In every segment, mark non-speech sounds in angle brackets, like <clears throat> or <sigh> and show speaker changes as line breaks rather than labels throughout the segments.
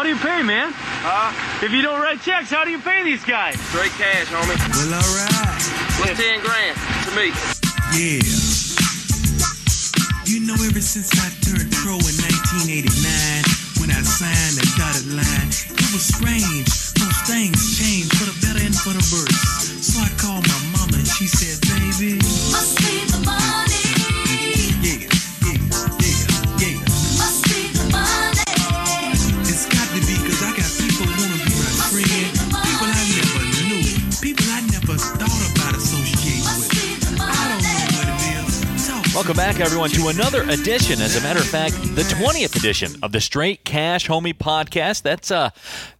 How do you pay, man?
Huh?
If you don't write checks, how do you pay these guys?
Straight cash, homie.
Well, alright.
What's 10 grand to me?
Yeah. You know, ever since I turned pro in 1989, when I signed the dotted line, it was strange. Those things changed for the better and for the worse. So I called my mama and she said, baby.
Welcome back, everyone, to another edition. As a matter of fact, the 20th edition of the Straight Cash Homie podcast. That's uh,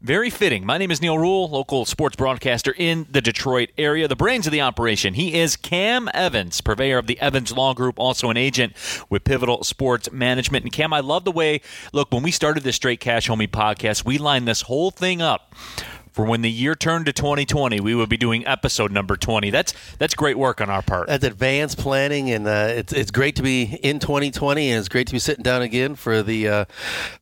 very fitting. My name is Neal Rule, local sports broadcaster in the Detroit area. The brains of the operation. He is Cam Evans, purveyor of the Evans Law Group, also an agent with Pivotal Sports Management. And Cam, I love the way, look, when we started the Straight Cash Homie podcast, we lined this whole thing up. For when the year turned to 2020, we would be doing episode number 20. That's that's great work on our part.
That's advanced planning, and uh, it's it's great to be in 2020, and it's great to be sitting down again for the uh,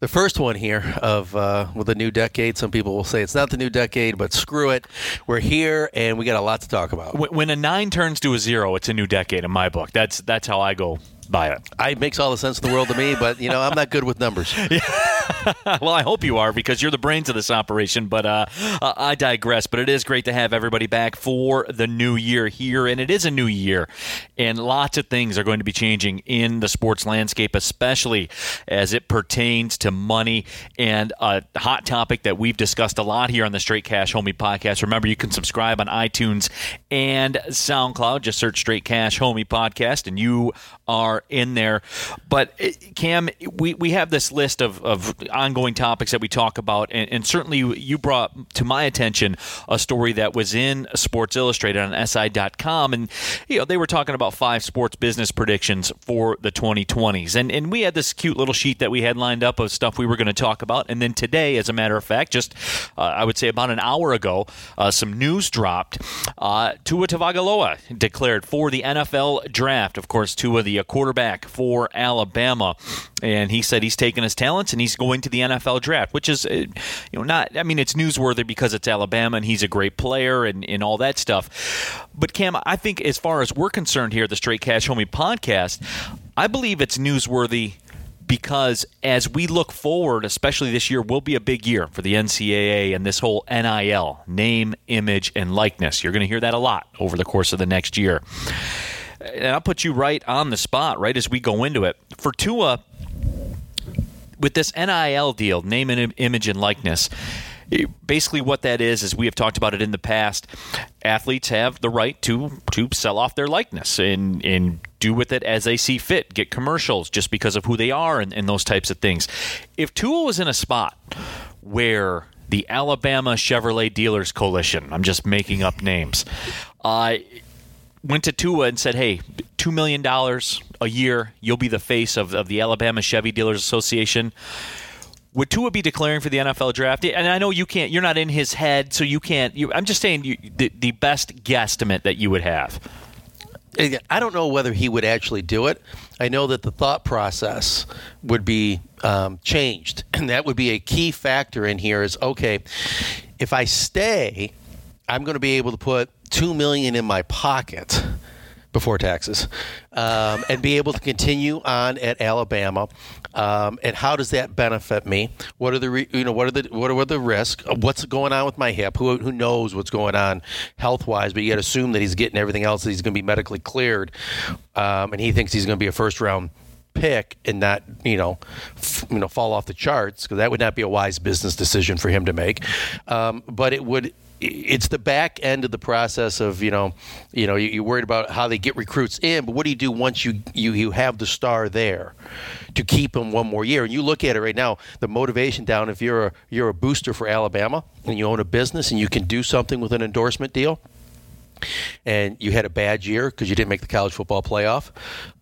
the first one here of uh, with the new decade. Some people will say it's not the new decade, but screw it, we're here, and we got a lot to talk about.
When- when a nine turns to a zero, it's a new decade in my book. That's that's how I go by it.
It makes all the sense in the world to me, but you know I'm not good with numbers. <laughs>
well, I hope you are because you're the brains of this operation. But uh, uh, I digress. But it is great to have everybody back for the new year here, and it is a new year, and lots of things are going to be changing in the sports landscape, especially as it pertains to money and a hot topic that we've discussed a lot here on the Straight Cash Homie podcast. Remember, you can subscribe on iTunes and SoundCloud. Just search Straight Cash Homie podcast, and you are in there. But eh, Cam, we, we have this list of, of ongoing topics that we talk about, and, and certainly you brought to my attention a story that was in Sports Illustrated on SI.com, and you know they were talking about five sports business predictions for the 2020s, and and we had this cute little sheet that we had lined up of stuff we were going to talk about, and then today, as a matter of fact, just uh, I would say about an hour ago, uh, some news dropped. Uh, Tua Tagovailoa declared for the NFL draft. Of course, Tua, the uh, quarterback for Alabama, and he said he's taking his talents and he's going to the NFL draft, which is, uh, you know, not. I mean, it's newsworthy because it's Alabama and he's a great player and, and all that stuff. But Cam, I think as far as we're concerned here, the Straight Cash Homie podcast, I believe it's newsworthy because as we look forward, especially this year, will be a big year for the NCAA and this whole NIL name, image, and likeness. You're going to hear that a lot over the course of the next year. And I'll put you right on the spot, right as we go into it. For Tua, with this NIL deal, name and image and likeness, basically what that is is we have talked about it in the past. Athletes have the right to to sell off their likeness and and do with it as they see fit. Get commercials just because of who they are and, and those types of things. If Tua was in a spot where the Alabama Chevrolet Dealers Coalition, I'm just making up names, uh, went to Tua and said, "Hey, two million dollars a year, you'll be the face of, of the Alabama Chevy Dealers Association." Would Tua be declaring for the NFL draft? And I know you can't. You're not in his head, so you can't. You, I'm just saying you, the, the best guesstimate that you would have.
I don't know whether he would actually do it. I know that the thought process would be um, changed, and that would be a key factor in here. Is okay, if I stay, I'm going to be able to put two million in my pocket before taxes, um, and be able to continue on at Alabama. Um, and how does that benefit me? What are the re, you know what are the what are the risks? What's going on with my hip? Who who knows what's going on health wise? But you assume that he's getting everything else. That he's going to be medically cleared, um, and he thinks he's going to be a first round pick and not you know f- you know fall off the charts because that would not be a wise business decision for him to make. Um, but it would it's the back end of the process of you know you know you- you're worried about how they get recruits in but what do you do once you you, you have the star there to keep them one more year? And you look at it right now the motivation down if you're a you're a booster for Alabama and you own a business and you can do something with an endorsement deal and you had a bad year because you didn't make the college football playoff.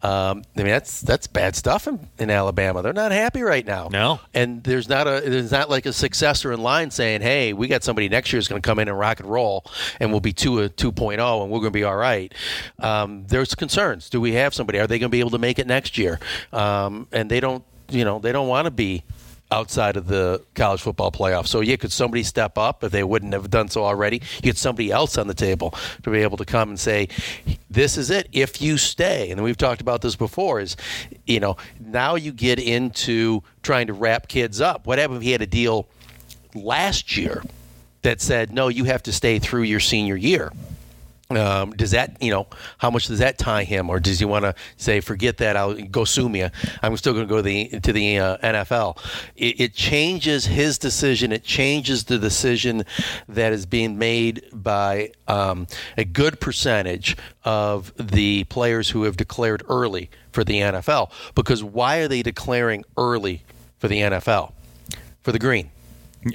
Um, I mean, that's that's bad stuff in, in Alabama. They're not happy right now.
No.
and there's not a there's not like a successor in line saying, "Hey, we got somebody next year is going to come in and rock and roll, and we'll be Tua 2.0, and we're going to be all right." Um, there's concerns. Do we have somebody? Are they going to be able to make it next year? Um, and they don't. You know, they don't want to be outside of the college football playoff. So, yeah, could somebody step up if they wouldn't have done so already? You get somebody else on the table to be able to come and say, this is it. If you stay, and we've talked about this before, is, you know, now you get into trying to wrap kids up. What happened if he had a deal last year that said, no, you have to stay through your senior year? Um, does that, you know, how much does that tie him, or does he want to say, forget that, I'll go sue me. I'm still going to go to the to the uh, NFL. It, it changes his decision. It changes the decision that is being made by um, a good percentage of the players who have declared early for the NFL. Because why are they declaring early for the NFL? For the green.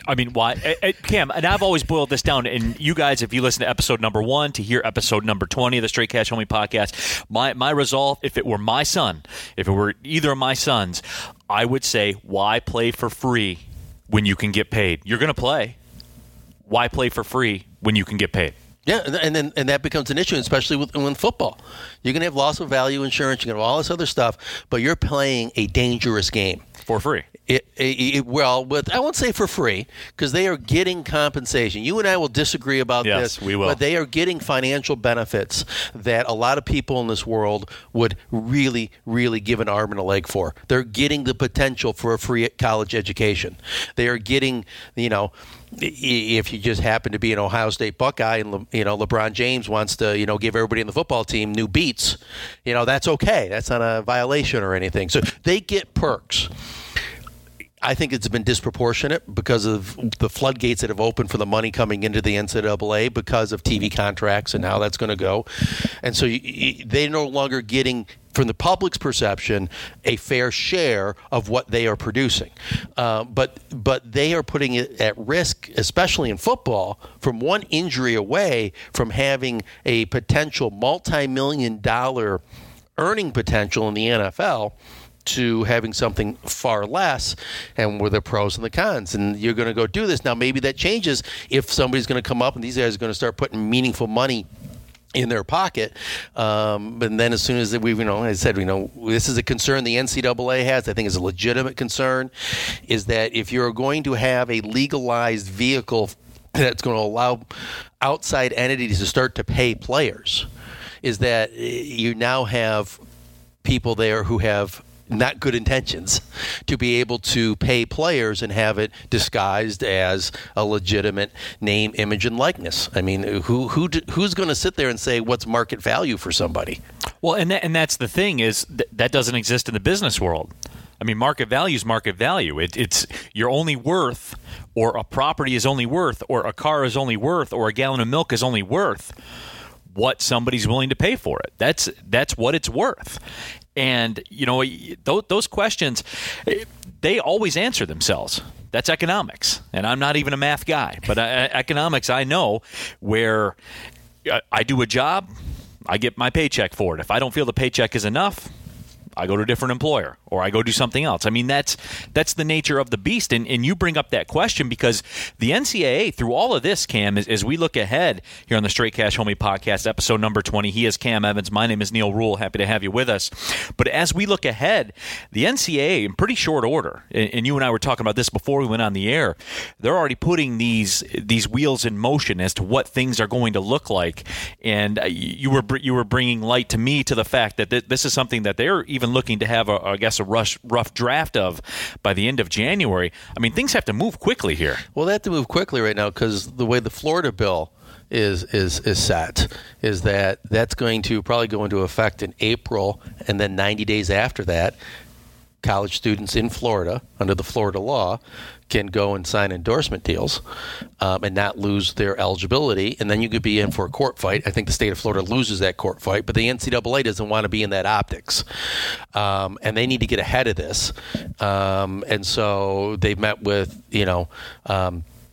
I mean, why, eh, eh, Cam? And I've always boiled this down. And you guys, if you listen to episode number one to hear episode number twenty of the Straight Cash Homie podcast, my my resolve, if it were my son, if it were either of my sons, I would say, why play for free when you can get paid? You're going to play. Why play for free when you can get paid?
Yeah, and then and that becomes an issue, especially with in football. You're going to have loss of value insurance. You're going to have all this other stuff, but you're playing a dangerous game
For free.
It, it, it- well, with I won't say for free because they are getting compensation. You and I will disagree about
Yes,
this,
we will.
but they are getting financial benefits that a lot of people in this world would really, really give an arm and a leg for. They're getting the potential for a free college education. They are getting, you know. If you just happen to be an Ohio State Buckeye and Le- you know LeBron James wants to you know give everybody in the football team new beats, you know that's okay. That's not a violation or anything. So they get perks. I think it's been disproportionate because of the floodgates that have opened for the money coming into the NCAA because of TV contracts and how that's going to go. And so you, you, they're no longer getting, from the public's perception, a fair share of what they are producing. Uh, but but they are putting it at risk, especially in football, from one injury away from having a potential multi-million dollar earning potential in the NFL to having something far less and with the pros and the cons and you're going to go do this now maybe that changes if somebody's going to come up and these guys are going to start putting meaningful money in their pocket, um, but then as soon as we, you know, I said, you know, this is a concern the NCAA has. I think is a legitimate concern, is that if you're going to have a legalized vehicle that's going to allow outside entities to start to pay players, is that you now have people there who have not good intentions to be able to pay players and have it disguised as a legitimate name, image, and likeness. I mean, who who who's going to sit there and say what's market value for somebody?
Well, and that, and that's the thing is th- that doesn't exist in the business world. I mean, market value is market value. It, it's you're only worth, or a property is only worth, or a car is only worth, or a gallon of milk is only worth what somebody's willing to pay for it. That's that's what it's worth. And you know those, questions, eh, they always answer themselves. That's economics, and I'm not even a math guy, but uh, economics I know where I- I do a job, I get my paycheck for it. If I don't feel the paycheck is enough, I go to a different employer or I go do something else. I mean, that's that's the nature of the beast. And, and you bring up that question because the NCAA, through all of this, Cam, as, as we look ahead here on the Straight Cash Homie podcast, episode number 20, he is Cam Evans. My name is Neal Rule. Happy to have you with us. But as we look ahead, the NCAA, in pretty short order, and, and you and I were talking about this before we went on the air, they're already putting these these wheels in motion as to what things are going to look like. And uh, you were you were bringing light to me to the fact that th- this is something that they're even looking to have, a, I guess, a rush, rough draft of by the end of January. I mean, things have to move quickly here.
Well, they have to move quickly right now because the way the Florida bill is is is set is that that's going to probably go into effect in April, and then 90 days after that, college students in Florida under the Florida law can go and sign endorsement deals um, and not lose their eligibility, and then you could be in for a court fight. I think the state of Florida loses that court fight, but the NCAA doesn't want to be in that optics, um, and they need to get ahead of this. Um, and so they've met with you know.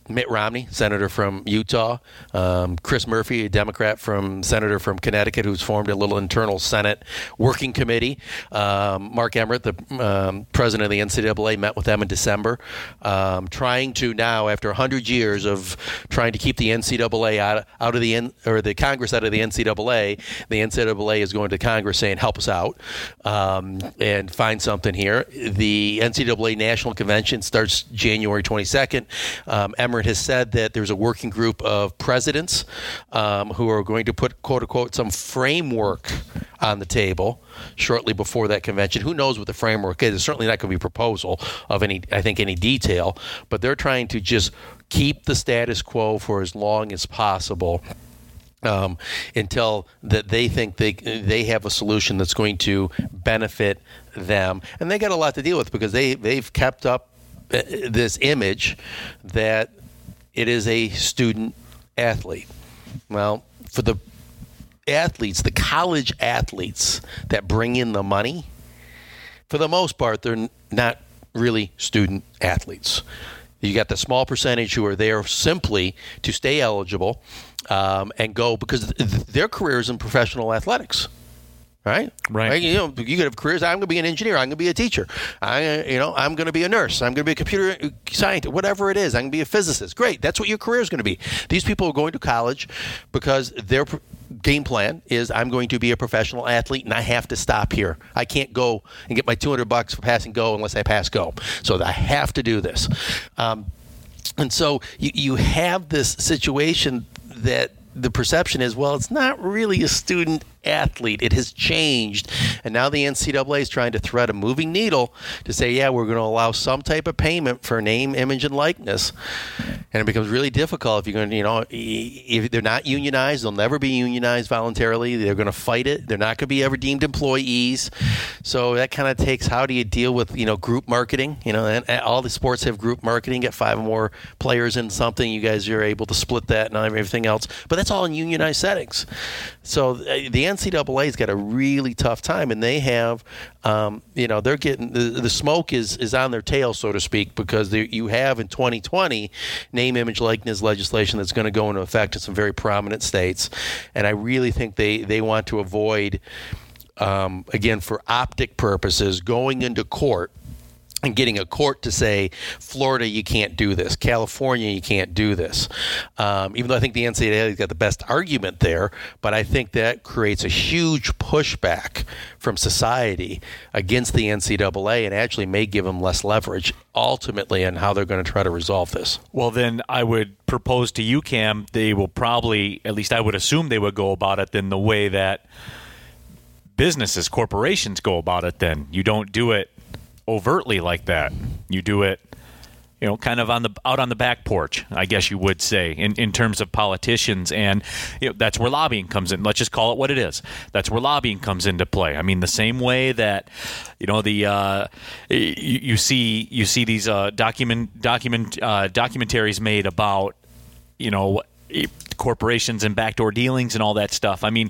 Mitt Romney, senator from Utah, um, Chris Murphy, a Democrat from senator from Connecticut, who's formed a little internal Senate working committee. Um, Mark Emmert, the um, president of the NCAA, met with them in December, um, trying to now, after 100 years of trying to keep the NCAA out, out of the N, or the Congress out of the NCAA, the NCAA is going to Congress saying, "Help us out um, and find something here." The NCAA National Convention starts January 22nd. Um, Has said that there's a working group of presidents um, who are going to put quote unquote some framework on the table shortly before that convention. Who knows what the framework is? It's certainly not going to be a proposal of any, I think, any detail, but they're trying to just keep the status quo for as long as possible. Um, until that they think they they have a solution that's going to benefit them, and they got a lot to deal with because they they've kept up uh, this image that it is a student athlete. Well, for the athletes, the college athletes that bring in the money, for the most part, they're not really student athletes. You got the small percentage who are there simply to stay eligible um, and go because th- their career is in professional athletics. Right,
Right.
You know, you could have careers. I'm going to be an engineer. I'm going to be a teacher. I, you know, I'm going to be a nurse. I'm going to be a computer scientist. Whatever it is, I'm going to be a physicist. Great. That's what your career is going to be. These people are going to college because their game plan is I'm going to be a professional athlete and I have to stop here. I can't go and get my 200 bucks for passing go unless I pass go. So I have to do this. Um, and so you, you have this situation that the perception is, well, it's not really a student athlete. It has changed. And now the NCAA is trying to thread a moving needle to say, yeah, we're going to allow some type of payment for name, image, and likeness. And it becomes really difficult if you're going to, you know, if they're not unionized, they'll never be unionized voluntarily. They're going to fight it. They're not going to be ever deemed employees. So that kind of takes how do you deal with, you know, group marketing? You know, and, all the sports have group marketing, get five or more players in something. You guys are able to split that and everything else. But that's all in unionized settings. So uh, the NCAA's got a really tough time, and they have, um, you know, they're getting the, the smoke is is on their tail, so to speak, because you have in 2020 name, image, likeness legislation that's going to go into effect in some very prominent states, and I really think they they want to avoid, um, again, for optic purposes, going into court and getting a court to say, Florida, you can't do this. California, you can't do this. Um, even though I think the NCAA has got the best argument there, but I think that creates a huge pushback from society against the NCAA and actually may give them less leverage ultimately on how they're going to try to resolve this.
Well, then I would propose to you, Cam, they will probably, at least I would assume they would go about it in the way that businesses, corporations go about it then. You don't do it overtly like that. You do it, you know, kind of on the out on the back porch, I guess you would say, in, in terms of politicians, and you know, that's where lobbying comes in. Let's just call it what it is. That's where lobbying comes into play. I mean, the same way that you know the uh, you, you see you see these uh, document document uh, documentaries made about you know corporations and backdoor dealings and all that stuff. I mean,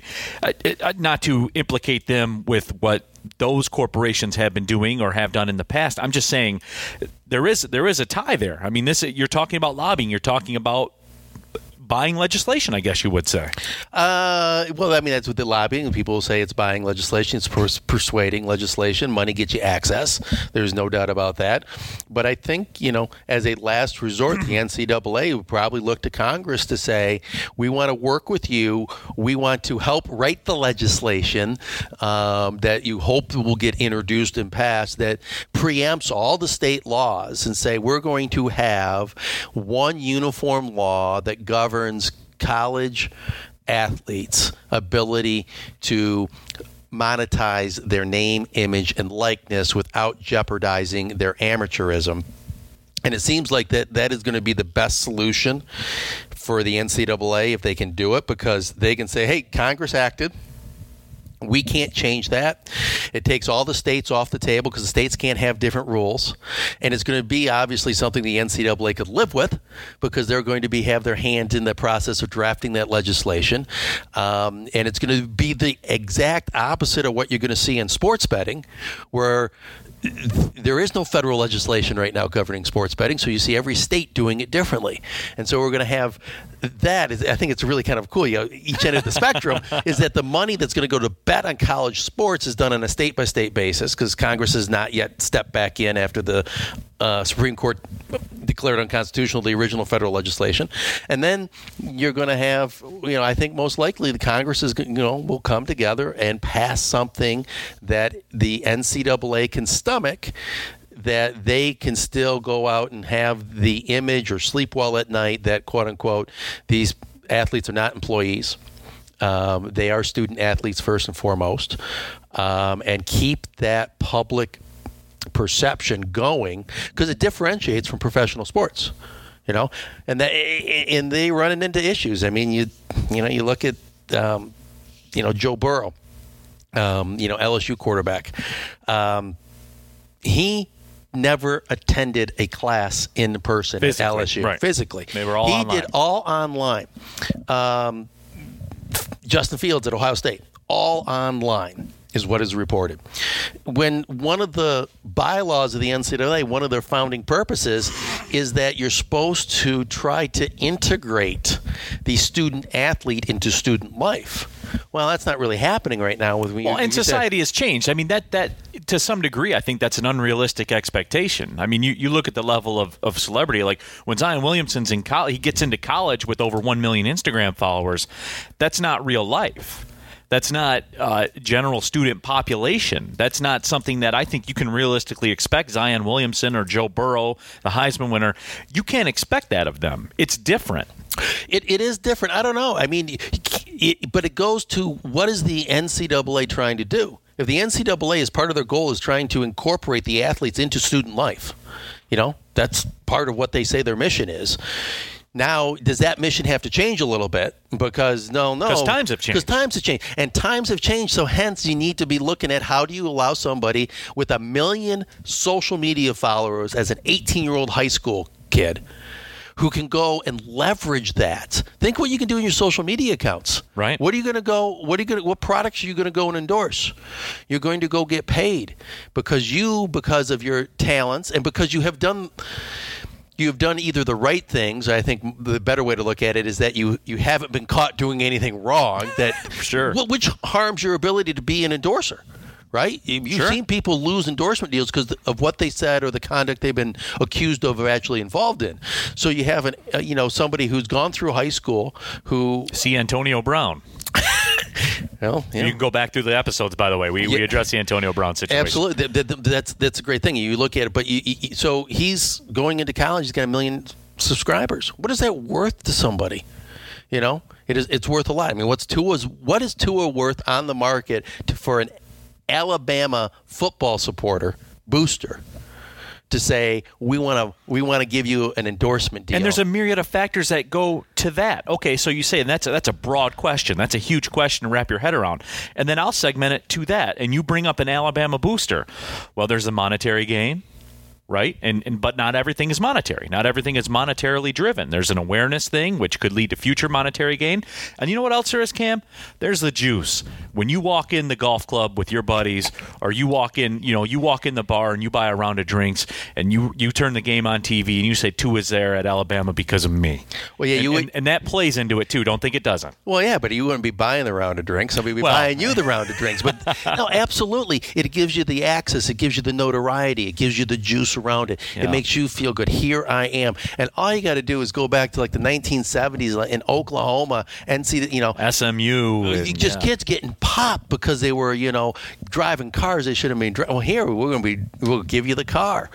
not to implicate them with what those corporations have been doing or have done in the past. I'm just saying there is there is a tie there. I mean, this you're talking about lobbying. You're talking about buying legislation, I guess you would say.
Uh, well, I mean, that's what the lobbying. People say it's buying legislation, it's pers- persuading legislation. Money gets you access. There's no doubt about that. But I think, you know, as a last resort, the <clears throat> NCAA would probably look to Congress to say, we want to work with you. We want to help write the legislation um, that you hope will get introduced and passed that preempts all the state laws and say, we're going to have one uniform law that governs college athletes' ability to monetize their name, image, and likeness without jeopardizing their amateurism. And it seems like that that is going to be the best solution for the NCAA if they can do it because they can say, hey, Congress acted. We can't change that. It takes all the states off the table because the states can't have different rules, and it's going to be obviously something the NCAA could live with because they're going to be have their hands in the process of drafting that legislation, um, and it's going to be the exact opposite of what you're going to see in sports betting, where there is no federal legislation right now governing sports betting, so you see every state doing it differently, and so we're going to have that. Is, I think it's really kind of cool. You know, each end of the spectrum <laughs> is that the money that's going to go to bet on college sports is done on a state by state basis because Congress has not yet stepped back in after the uh, Supreme Court declared unconstitutional the original federal legislation, and then you're going to have, you know, I think most likely the Congress is, you know, will come together and pass something that the NCAA can stomach that they can still go out and have the image or sleep well at night that quote unquote these athletes are not employees. Um, they are student athletes first and foremost, um, and keep that public perception going because it differentiates from professional sports. You know, and that and they running into issues. I mean, you you know, you look at um, you know Joe Burrow, um, you know LSU quarterback. Um, he never attended a class in person
Physically,
at LSU.
right.
Physically,
They were all
he
online.
did all online. Um, Justin Fields at Ohio State, all online is what is reported. When one of the bylaws of the NCAA, one of their founding purposes, is that you're supposed to try to integrate the student athlete into student life. Well, that's not really happening right now. With
Well,
you
and
said-
society has changed. I mean, that that to some degree, I think that's an unrealistic expectation. I mean, you, you look at the level of, of celebrity. Like when Zion Williamson's in college, he gets into college with over one million Instagram followers. That's not real life. That's not uh, general student population. That's not something that I think you can realistically expect. Zion Williamson or Joe Burrow, the Heisman winner, you can't expect that of them. It's different.
It, it is different. I don't know. I mean, it, but it goes to what is the NCAA trying to do? If the NCAA is part of their goal is trying to incorporate the athletes into student life, you know, that's part of what they say their mission is. Now, does that mission have to change a little bit? Because no, no,
'Cause times have changed.
Because times have changed, and times have changed. So hence, you need to be looking at how do you allow somebody with a million social media followers as an 18-year-old high school kid who can go and leverage that. Think what you can do in your social media accounts.
Right.
What are you going to go? What are you going? What products are you going to go and endorse? You're going to go get paid because you, because of your talents, and because you have done. You have done either the right things. I think the better way to look at it is that you you haven't been caught doing anything wrong. That <laughs>
Sure.
Well, which harms your ability to be an endorser. Right? You- You've
Sure.
seen people lose endorsement deals because of what they said or the conduct they've been accused of or actually involved in. So you have an, uh, you know, somebody who's gone through high school who,
See Antonio Brown.
Well, you
You can go back through the episodes, by the way. We, we address the Antonio Brown situation.
absolutely, that, that- that's that's a great thing. You look at it, but you, you, so he's going into college. He's got a million subscribers. What is that worth to somebody? You know, it is. It's worth a lot. I mean, what's Tua's? What is Tua worth on the market to, for an Alabama football supporter booster to say we want to we want to give you an endorsement deal?
And there's a myriad of factors that go to that. Okay, so you say, and that's a, that's a broad question. That's a huge question to wrap your head around. And then I'll segment it to that. And you bring up an Alabama booster. Well, there's a monetary gain, right? And, and but not everything is monetary. Not everything is monetarily driven. There's an awareness thing which could lead to future monetary gain. And you know what else there is, Cam? There's the juice. When you walk in the golf club with your buddies, or you walk in, you know, you walk in the bar and you buy a round of drinks, and you you turn the game on TV and you say Tua is there at Alabama because of me.
Well, yeah,
and,
you would-
and, and that plays into it too. Don't think it doesn't.
Well, yeah, but you wouldn't be buying the round of drinks. Somebody would be
Well-
buying you the round of drinks. But <laughs> no, absolutely, it gives you the access. It gives you the notoriety. It gives you the juice around it.
Yeah.
It makes you feel good. Here I am, and all you got to do is go back to like the 1970s in Oklahoma and see that you know.
SMU. and-
just
yeah.
kids getting popped because they were, you know, driving cars they should have been. driving. well, here we're going to be. We'll give you the car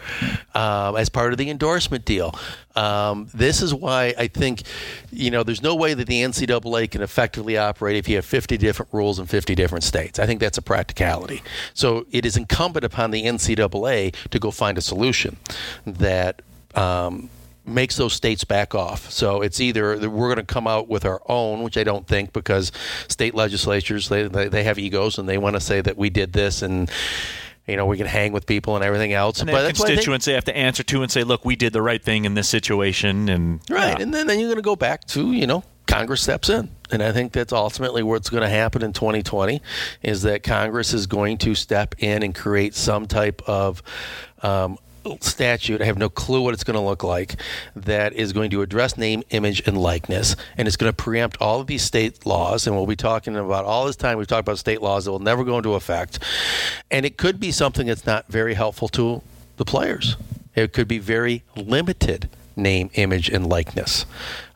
um, as part of the endorsement deal. Um, this is why I think, you know, there's no way that the NCAA can effectively operate if you have 50 different rules in 50 different states. I think that's a practicality. So it is incumbent upon the NCAA to go find a solution that. Um, makes those states back off. So it's either we're going to come out with our own, which I don't think, because state legislatures they, they have egos and they want to say that we did this and you know we can hang with people and everything else.
And
but that's
constituents they have to answer to and say, look, we did the right thing in this situation. And
right?
Yeah.
And then, then you're going to go back to you know Congress steps in. and I think that's ultimately what's going to happen in 2020, is that Congress is going to step in and create some type of um, statute. I have no clue what it's going to look like. That is going to address name, image, and likeness, and it's going to preempt all of these state laws. And we'll be talking about all this time. We've talked about state laws that will never go into effect, and it could be something that's not very helpful to the players. It could be very limited name, image, and likeness.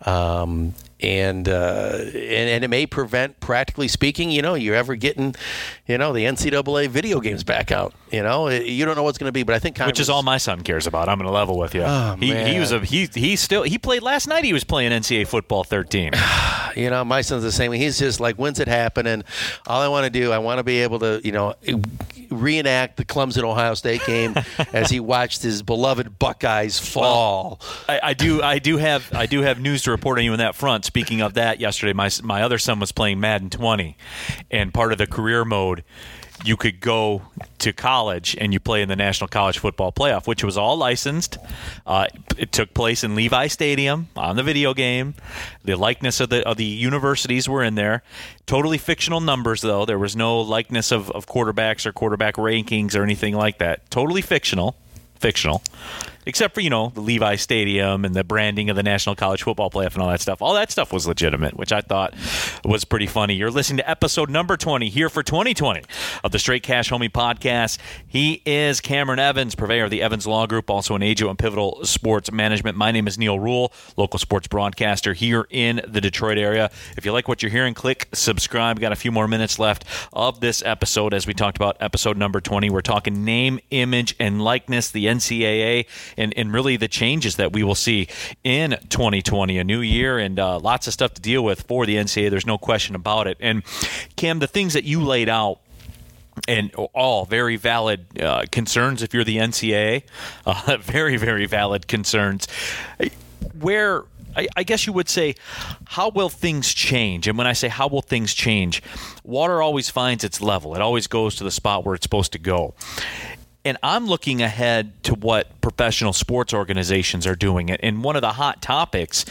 Um, and, uh, and and it may prevent, practically speaking, you know, you're ever getting, you know, the NCAA video games back out. You know, you don't know what's going to be, but I think Congress,
Which is all my son cares about. I'm going to level with you.
Oh,
he, he was a he he still he played last night. He was playing NCAA football 13. <sighs>
You know, my son's the same. way. He's just like, when's it happening? All I want to do, I want to be able to, you know, reenact the Clemson Ohio State game <laughs> as he watched his beloved Buckeyes fall.
I, I do I do have I do have news to report on you on that front. Speaking of that, yesterday my my other son was playing Madden 20, and part of the career mode. You could go to college and you play in the National College Football Playoff, which was all licensed. Uh, it took place in Levi Stadium on the video game. The likeness of the of the universities were in there. Totally fictional numbers, though. There was no likeness of, of quarterbacks or quarterback rankings or anything like that. Totally fictional fictional, except for you know the Levi Stadium and the branding of the National College Football Playoff and all that stuff. All that stuff was legitimate, which I thought was pretty funny. You're listening to episode number 20 here for 2020 of the Straight Cash Homie podcast. He is Cameron Evans, purveyor of the Evans Law Group, also an agent and pivotal sports management. My name is Neal Rule, local sports broadcaster here in the Detroit area. If you like what you're hearing, click subscribe. Got a few more minutes left of this episode as we talked about episode number 20. We're talking name, image, and likeness, the NCAA, and, and really the changes that we will see in 2020. A new year and uh, lots of stuff to deal with for the NCAA. There's no question about it. And Cam, the things that you laid out and all very valid uh, concerns if you're the NCAA. Uh, <laughs> very, very valid concerns. Where I, I guess you would say, how will things change? And when I say how will things change, water always finds its level. It always goes to the spot where it's supposed to go. And I'm looking ahead to what professional sports organizations are doing. And one of the hot topics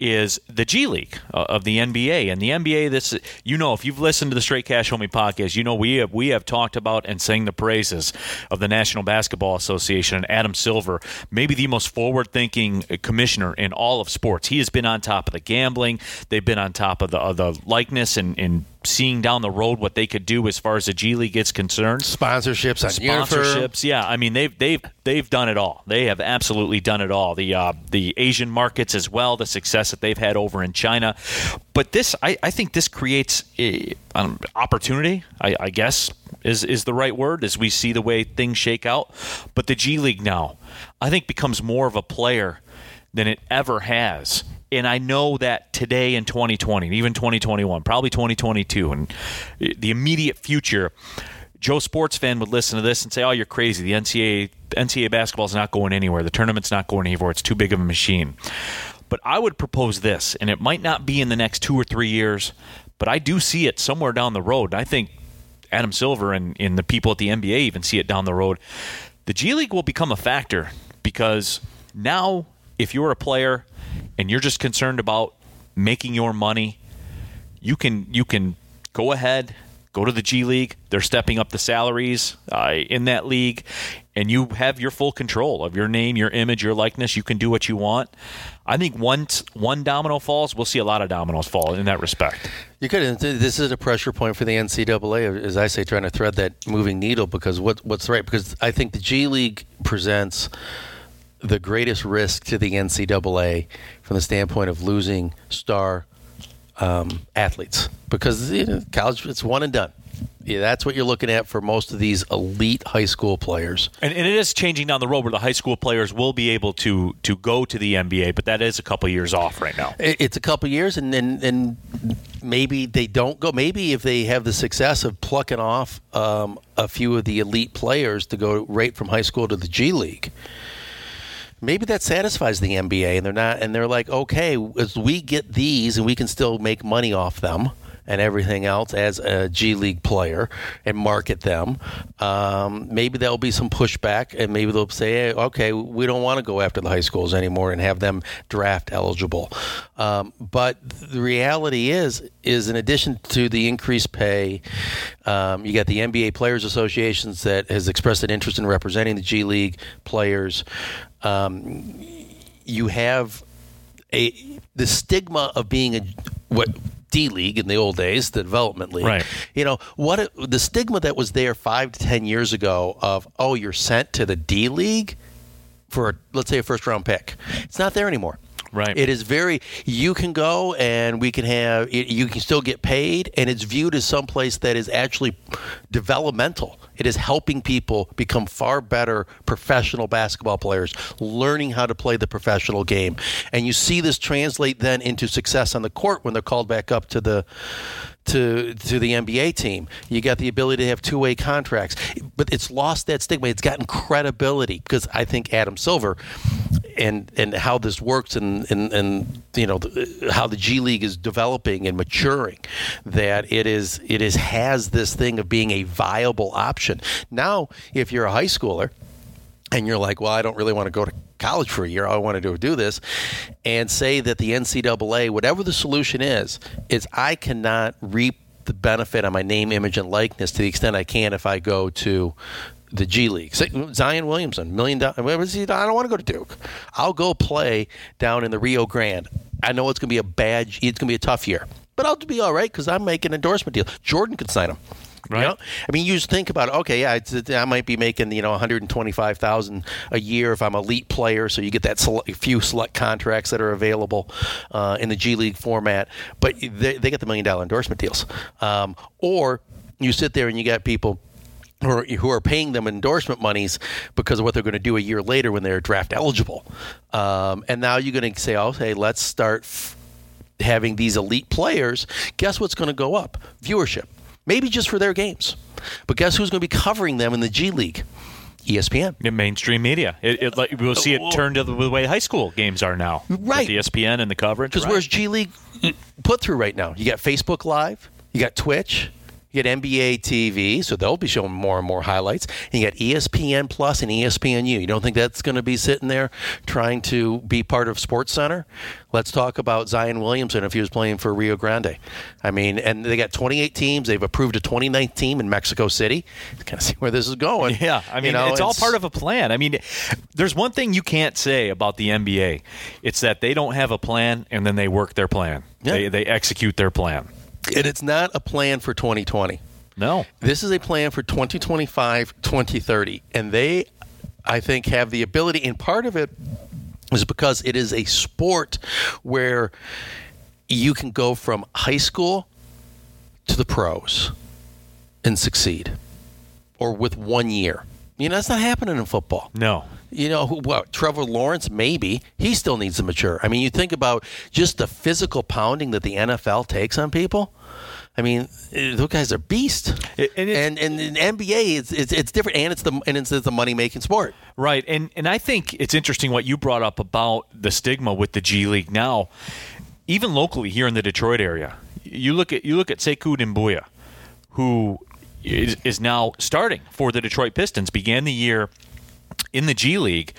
is the G League uh, of the NBA. And the NBA, this you know, if you've listened to the Straight Cash Homie podcast, you know we have we have talked about and sang the praises of the National Basketball Association and Adam Silver, maybe the most forward-thinking commissioner in all of sports. He has been on top of the gambling. They've been on top of the of the likeness and, and seeing down the road what they could do as far as the G League is concerned
Sponsorships
sponsorships. Yeah, I mean they've they've they've done it all. They have absolutely done it all. The uh, the Asian markets as well, the success that they've had over in China. But this, I, I think, this creates a, um, opportunity. I, I guess is is the right word as we see the way things shake out. But the G League now, I think, becomes more of a player than it ever has. And I know that today in 2020, and even 2021, probably 2022, and eh, the immediate future, Joe sports fan would listen to this and say, "Oh, you're crazy. The NCAA NCAA basketball is not going anywhere. The tournament's not going anywhere. It's too big of a machine." But I would propose this, and it might not be in the next two or three years, but I do see it somewhere down the road. I think Adam Silver and, and the people at the NBA even see it down the road. The G League will become a factor because now, if you're a player and you're just concerned about making your money, you can you can go ahead, go to the G League. They're stepping up the salaries uh, in that league, and you have your full control of your name, your image, your likeness. You can do what you want. I think once one domino falls, we'll see a lot of dominoes fall in that respect.
You could. This is a pressure point for the NCAA, as I say, trying to thread that moving needle. Because what what's right? Because I think the G League presents the greatest risk to the NCAA from the standpoint of losing star um, athletes. Because you know, college, it's one and done. Yeah, that's what you're looking at for most of these elite high school players.
And, and it is changing down the road where the high school players will be able to to go to the NBA, but that is a couple years off right now.
It's a couple years, and then and maybe they don't go. Maybe if they have the success of plucking off um, a few of the elite players to go right from high school to the G League, maybe that satisfies the NBA, and they're not. And they're like, okay, as we get these, and we can still make money off them. And everything else as a G League player and market them, um, maybe there'll be some pushback, and maybe they'll say, hey, "Okay, we don't want to go after the high schools anymore and have them draft eligible." Um, but the reality is, is in addition to the increased pay, um, you got the NBA Players Associations that has expressed an interest in representing the G League players. Um, you have a the stigma of being a what D League in the old days, the development league.
Right.
You know what? It, the stigma that was there five to ten years ago of oh, you're sent to the D League for let's say a first round pick. It's not there anymore.
Right.
It is very. You can go and we can have. You can still get paid, and it's viewed as someplace that is actually developmental. It is helping people become far better professional basketball players, learning how to play the professional game, and you see this translate then into success on the court when they're called back up to the to to the NBA team. You got the ability to have two way contracts, but it's lost that stigma. It's gotten credibility because I think Adam Silver and and how this works and and, and you know the, how the G League is developing and maturing that it is it is has this thing of being a viable option. Now, if you're a high schooler and you're like, well, I don't really want to go to college for a year. I want to do do this, and say that the NCAA, whatever the solution is, is I cannot reap the benefit on my name, image, and likeness to the extent I can if I go to the G League. Zion Williamson, million dollars. Where was he? I don't want to go to Duke. I'll go play down in the Rio Grande. I know it's going to be a bad. It's going to be a tough year, but I'll be all right because I'm making an endorsement deal. Jordan could sign him. You
Right.
know? I mean, you just think about it. Okay, yeah, it's, I might be making you know 125 thousand a year if I'm elite player. So you get that sele- few select contracts that are available uh, in the G League format. But they, they get the million dollar endorsement deals. Um, or you sit there and you got people. Who are, who are paying them endorsement monies because of what they're going to do a year later when they're draft eligible, um, and now you're going to say, "Oh, hey, let's start f- having these elite players, guess what's going to go up? Viewership. Maybe just for their games. But guess who's going to be covering them in the G League? ESPN.
In mainstream media, it, it, like, we'll see it turn to the, way high school games are now, with
Right.
ESPN and the coverage.
Because
right.
where's G League put through right now? You got Facebook Live, you got Twitch, you get NBA TV, so they'll be showing more and more highlights. And you got ESPN Plus and ESPNU. You don't think that's going to be sitting there trying to be part of Sports Center? Let's talk about Zion Williamson if he was playing for Rio Grande. I mean, and they got 28 teams. They've approved a 29th team in Mexico City. Kind of see where this is going.
Yeah, I mean,
You know,
it's all part of a plan. I mean, there's one thing you can't say about the NBA. It's that they don't have a plan and then they work their plan.
Yeah.
They, they execute their plan.
And it's not a plan for 2020.
No.
This is a plan for 2025, 2030. And they, I think, have the ability, and part of it is because it is a sport where you can go from high school to the pros and succeed, or with one year. You know, that's not happening in football.
No.
You know, who, what, Trevor Lawrence, maybe. He still needs to mature. I mean, you think about just the physical pounding that the NFL takes on people. I mean, eh, those guys are beasts.
And
and, and in NBA, it's, it's it's different, and it's the and it's the money making sport.
Right, and and I think it's interesting what you brought up about the stigma with the G League now, even locally here in the Detroit area. You look at you look at Sekou Doumbouya, who is, is now starting for the Detroit Pistons. Began the year in the G League,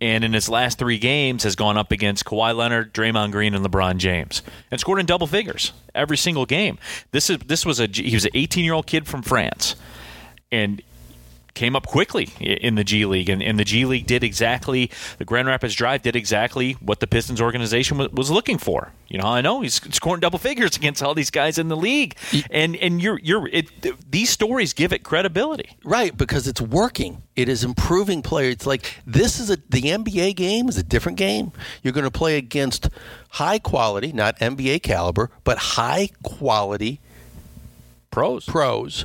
and in his last three games has gone up against Kawhi Leonard, Draymond Green, and LeBron James, and scored in double figures every single game. This is this was a he was an 18 year old kid from France, and came up quickly in the G League, and, and the G League did exactly the Grand Rapids Drive did exactly what the Pistons organization was, was looking for. You know, I know he's scoring double figures against all these guys in the league, and and you're you're it, these stories give it credibility.
Right, because it's working. It is improving players. It's like this is a the NBA game is a different game. You're going to play against high quality, not NBA caliber, but high quality
Pros.
pros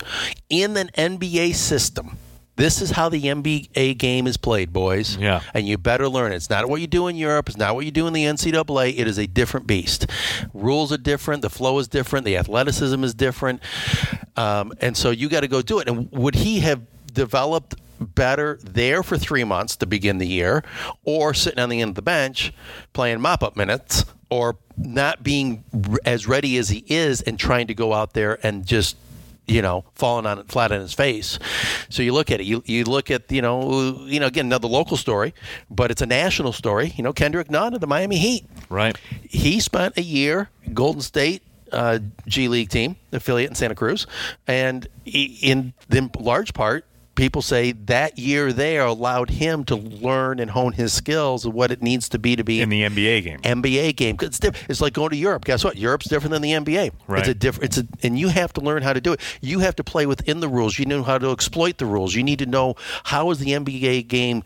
in an NBA system. This is how the NBA game is played, boys.
Yeah.
And you better learn it. It's not what you do in Europe. It's not what you do in the NCAA. It is a different beast. Rules are different. The flow is different. The athleticism is different. Um, and so you got to go do it. And would he have developed better there for three months to begin the year, or sitting on the end of the bench playing mop up minutes, or not being as ready as he is and trying to go out there and just you know, falling on flat on his face. So you look at it. You you look at you know you know again another local story, but it's a national story. You know, Kendrick Nunn of the Miami Heat.
Right.
He spent a year Golden State uh, G League team affiliate in Santa Cruz, and he, in in large part. People say that year there allowed him to learn and hone his skills of what it needs to be to be
In the NBA game.
NBA game. It's, diff- it's like going to Europe. Guess what? Europe's different than the NBA.
Right.
It's a different. It's a, and you have to learn how to do it. You have to play within the rules. You know how to exploit the rules. You need to know how is the NBA game.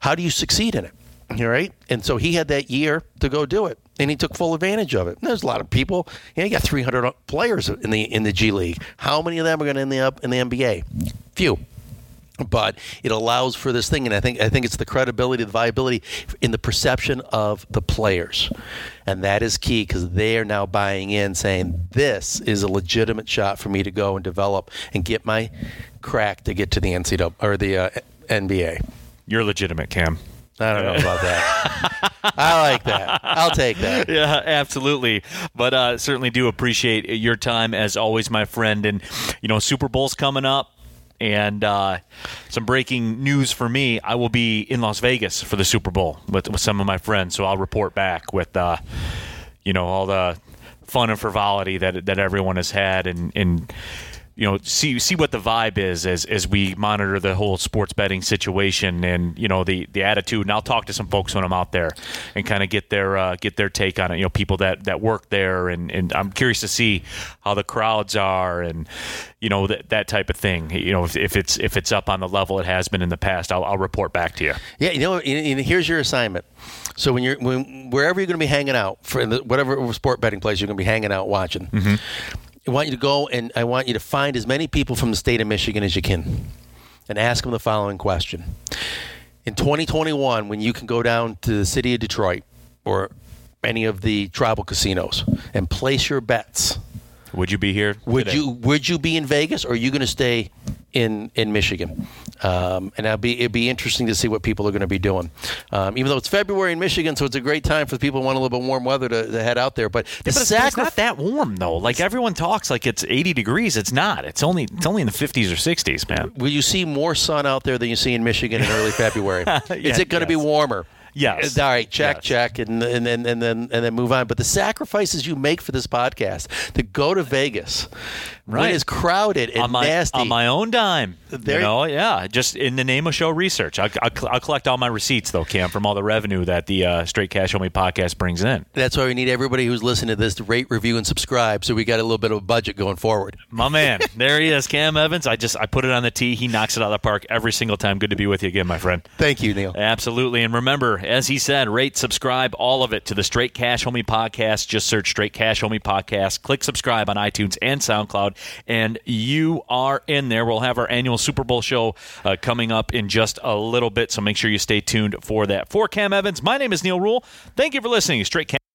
How do you succeed in it? All right. And so he had that year to go do it, and he took full advantage of it. And there's a lot of people. You know, you got 300 players in the in the G League. How many of them are going to end up in the NBA? Few but it allows for this thing and i think i think it's the credibility the viability in the perception of the players and that is key because they are now buying in saying this is a legitimate shot for me to go and develop and get my crack to get to the ncaa or the uh, nba
You're legitimate, Cam.
i don't know about that <laughs> i like that i'll take that <laughs>
Yeah, absolutely. But uh, certainly do appreciate your time as always, my friend. And you know, Super Bowl's coming up. And uh, some breaking news for me: I will be in Las Vegas for the Super Bowl with, with some of my friends, so I'll report back with, uh, you know, all the fun and frivolity that that everyone has had, and and you know, see see what the vibe is as as we monitor the whole sports betting situation, and you know the the attitude. And I'll talk to some folks when I'm out there and kind of get their uh, get their take on it. You know, people that that work there, and and I'm curious to see how the crowds are, and you know that that type of thing. You know, if, if it's if it's up on the level it has been in the past, I'll, I'll report back to you.
Yeah, you know, and- here's your assignment. So when you're when wherever you're going to be hanging out for the, whatever sport betting place you're going to be hanging out watching, I want you to go and I want you to find as many people from the state of Michigan as you can, and ask them the following question: In 2021, when you can go down to the city of Detroit or any of the tribal casinos and place your bets,
Would you be here?
would
today?
you would you be in Vegas or are you going to stay in in Michigan? Um, and it'll be it'd be interesting to see what people are going to be doing. Um, even though it's February in Michigan, so it's a great time for people who want a little bit of warm weather to, to head out there. But the
Yeah, but it's, it's not that warm though. Like everyone talks like it's 80 degrees. It's not. It's only it's only in the 50s or 60s, man.
Will you see more sun out there than you see in Michigan in early February? <laughs> Is it going to be warmer?
Yes.
All right, check,
Yes.
check, and, and, and, and then and then move on. But the sacrifices you make for this podcast to go to Vegas,
Right.
it's crowded and
on my
nasty,
on my own dime.
There-
you know, yeah, just in the name of show research. I, I, I'll collect all my receipts though, Cam, from all the revenue that the uh, Straight Cash Only podcast brings in.
That's why we need everybody who's listening to this to rate, review, and subscribe. So we got a little bit of a budget going forward.
My man, <laughs> there he is, Cam Evans. I just I put it on the tee. He knocks it out of the park every single time. Good to be with you again, my friend.
Thank you, Neal.
Absolutely. And remember, as he said, rate, subscribe, all of it to the Straight Cash Homie Podcast. Just search Straight Cash Homie Podcast. Click subscribe on iTunes and SoundCloud, and you are in there. We'll have our annual Super Bowl show uh, coming up in just a little bit, so make sure you stay tuned for that. For Cam Evans, my name is Neal Rule. Thank you for listening Straight Cash.